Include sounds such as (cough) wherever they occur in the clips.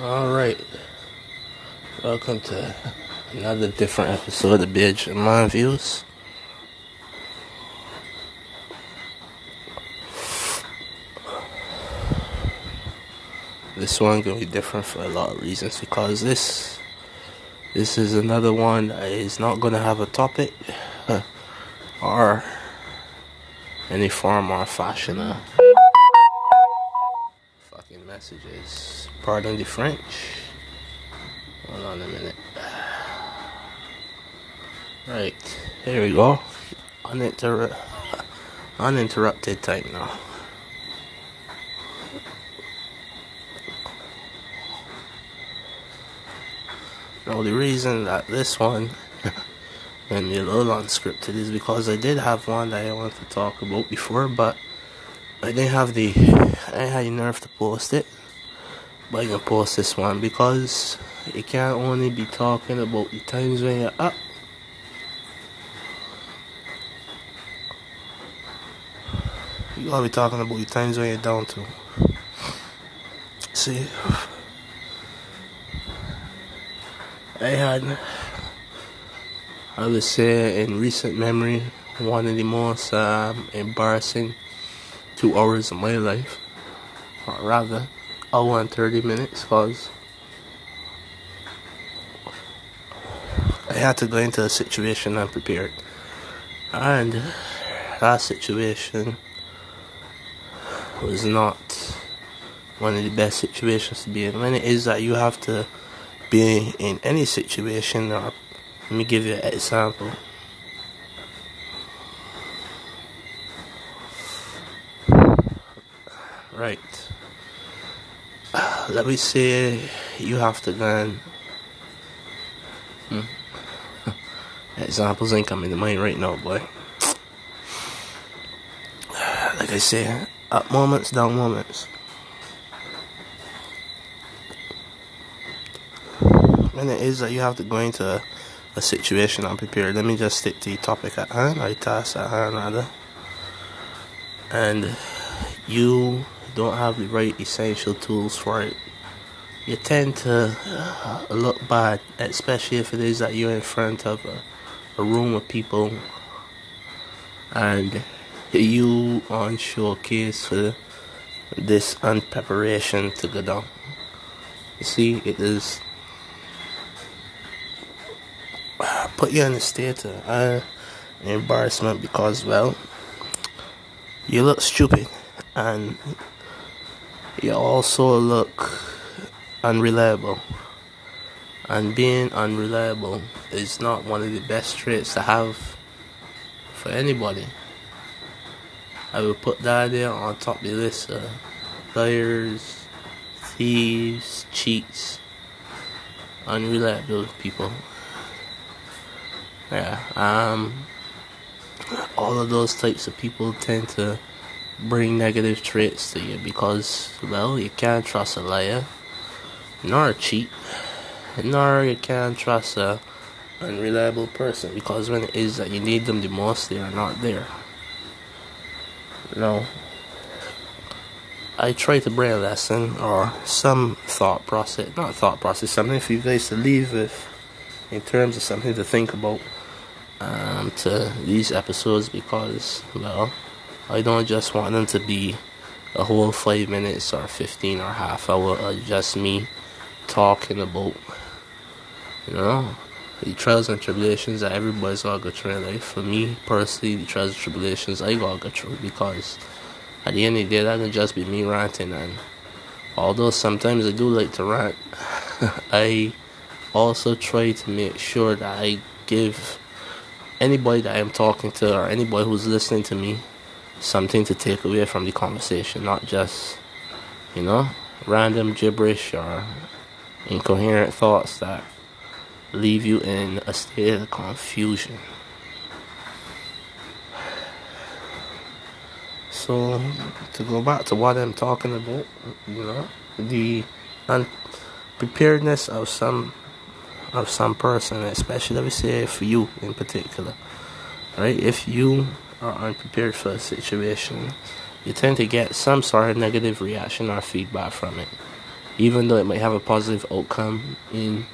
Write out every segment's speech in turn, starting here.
Alright. Welcome to another different episode of Bitch and Mind Views. This one gonna be different for a lot of reasons because this this is another one that is not gonna have a topic (laughs) or any form or fashion of fucking messages. Pardon the French. Hold on a minute. Right, here we go. Uninter- uninterrupted time now. Now, the reason that this one (laughs) and a little unscripted is because I did have one that I wanted to talk about before, but I didn't have the I didn't the nerve to post it. But I can post this one because you can't only be talking about the times when you're up. You gotta be talking about the times when you're down too. See, I had I would say in recent memory, one of the most um, embarrassing two hours of my life, or rather, hour and 30 minutes, because I had to go into a situation unprepared. And that situation was not one of the best situations to be in. When it is that you have to be in any situation or let me give you an example. Right. Let me see. you have to learn. Hmm. (laughs) Examples ain't coming to mind right now, boy. (sighs) Like I say, up moments, down moments. When it is that you have to go into a situation unprepared. Let me just stick to the topic at hand, or task at hand, rather. And you don't have the right essential tools for it. You tend to look bad, especially if it is that you're in front of a, a room of people and you on showcase for this unpreparation to go down. You see, it is (sighs) put you in a state of uh, embarrassment because, well, you look stupid and you also look unreliable. And being unreliable is not one of the best traits to have for anybody. I would put that there on top of the list of liars, thieves, cheats, unreliable people. Yeah, um, all of those types of people tend to bring negative traits to you because, well, you can't trust a liar, nor a cheat, nor you can't trust a unreliable person because when it is that you need them the most, they are not there. No. I try to bring a lesson or some thought process, not thought process, something for you guys to leave with in terms of something to think about um, to these episodes because, well, I don't just want them to be a whole five minutes or 15 or half hour of just me talking about, you know, the trials and tribulations that everybody's to go through in life. For me personally, the trials and tribulations I got to go through because at the end of the day, that can just be me ranting. And although sometimes I do like to rant, (laughs) I also try to make sure that I give anybody that I'm talking to or anybody who's listening to me something to take away from the conversation, not just, you know, random gibberish or incoherent thoughts that leave you in a state of confusion. So, to go back to what I'm talking about, you know, the unpreparedness of some of some person, especially let me say for you in particular. Right? If you are unprepared for a situation, you tend to get some sort of negative reaction or feedback from it. even though it might have a positive outcome in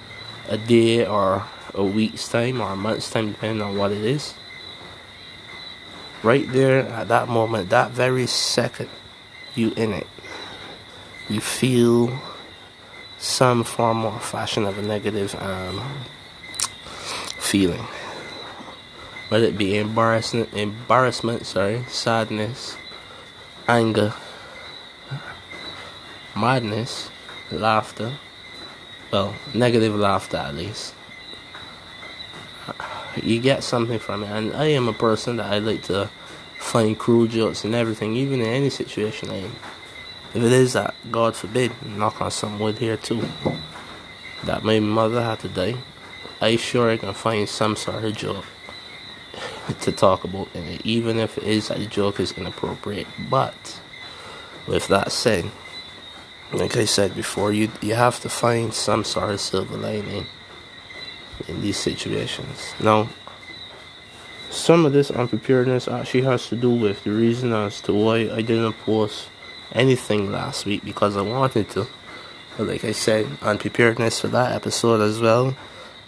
a day or a week's time or a month's time, depending on what it is. Right there at that moment, that very second, you in it. You feel some form or fashion of a negative um, feeling. Whether it be embarrassment, embarrassment, sorry, sadness, anger, madness, laughter. Well, negative laughter at least. You get something from it, and I am a person that I like to find cruel jokes and everything, even in any situation I am. If it is that, God forbid, knock on some wood here too, that my mother had to die, I sure I can find some sort of joke to talk about in it, even if it is the joke is inappropriate. But with that said, like I said before, you you have to find some sort of silver lining in these situations. Now, some of this unpreparedness actually has to do with the reason as to why I didn't post anything last week because I wanted to. But like I said, unpreparedness for that episode as well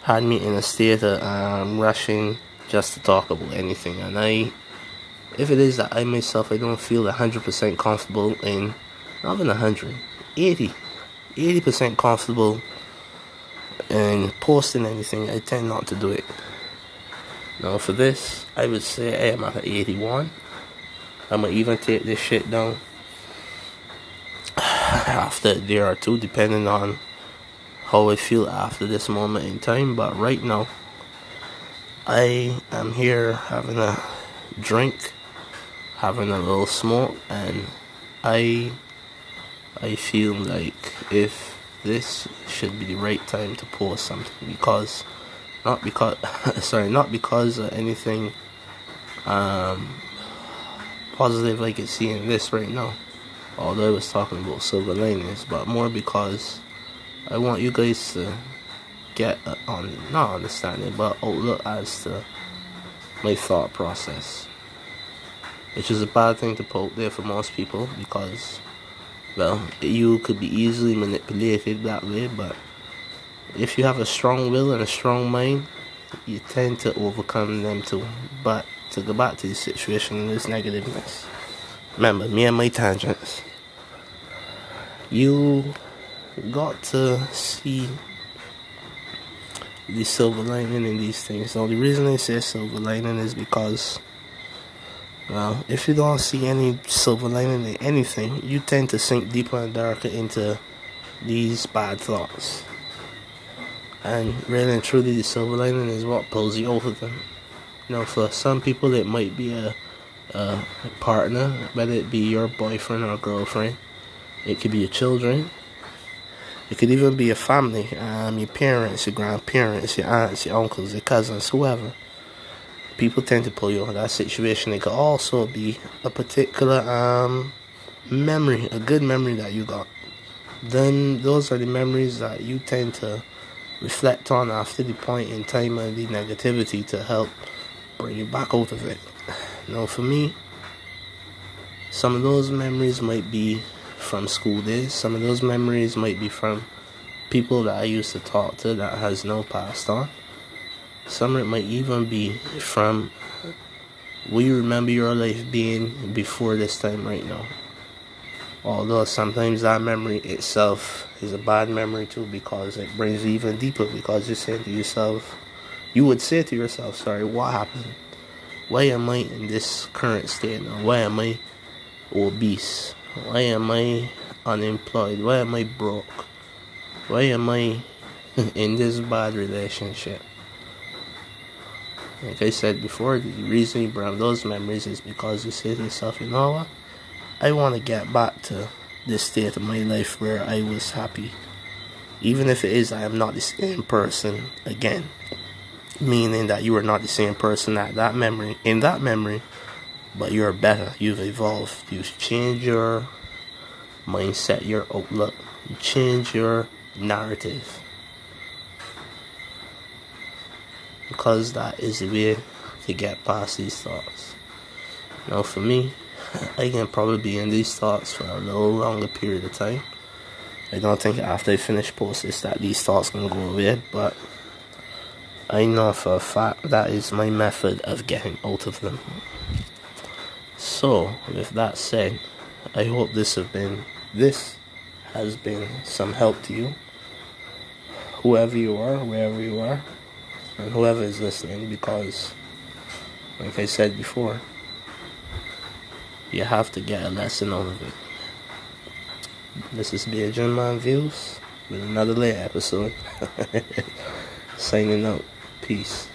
had me in a state of um, rushing just to talk about anything. And I, if it is that I myself, I don't feel 100% comfortable in, not even 100, 80, 80% comfortable in posting anything, I tend not to do it. Now for this, I would say I am at 81. I'm gonna even take this shit down (sighs) after a day or two, depending on how I feel after this moment in time. But right now, I am here having a drink, having a little smoke, and I I feel like if this should be the right time to post something because not because (laughs) sorry not because of anything um, positive I can see in this right now although I was talking about silver linings but more because I want you guys to get on not understanding but outlook as to my thought process which is a bad thing to put there for most people because well you could be easily manipulated that way but if you have a strong will and a strong mind, you tend to overcome them too. But to go back to the situation, and this negativeness. Remember, me and my tangents. You got to see the silver lining in these things. Now, the reason I say silver lining is because, well, if you don't see any silver lining in anything, you tend to sink deeper and darker into these bad thoughts. And really and truly, the silver lining is what pulls you over them. Know, for some people, it might be a, a partner, whether it be your boyfriend or girlfriend. It could be your children. It could even be your family, um, your parents, your grandparents, your aunts, your uncles, your cousins, whoever. People tend to pull you over that situation. It could also be a particular um, memory, a good memory that you got. Then those are the memories that you tend to reflect on after the point in time of the negativity to help bring you back out of it. Now, for me, some of those memories might be from school days, some of those memories might be from people that I used to talk to that has no passed on. Some it might even be from will you remember your life being before this time right now? Although sometimes that memory itself is a bad memory too because it brings you even deeper because you're saying to yourself, you would say to yourself, sorry, what happened? Why am I in this current state now? Why am I obese? Why am I unemployed? Why am I broke? Why am I (laughs) in this bad relationship? Like I said before, the reason you bring those memories is because you say to yourself, you know what? I want to get back to this state of my life where I was happy. Even if it is I am not the same person again. Meaning that you are not the same person at that memory in that memory, but you're better. You've evolved. You've changed your mindset, your outlook. You change your narrative. Because that is the way to get past these thoughts. Now for me, (laughs) I can probably be in these thoughts for a little longer period of time. I don't think after I finish post this that these thoughts gonna go away, but I know for a fact that is my method of getting out of them. So, with that said, I hope this have been this has been some help to you. Whoever you are, wherever you are, and whoever is listening, because like I said before, you have to get a lesson out of it. This is Beijing Man Views with another late episode. (laughs) Signing out. Peace.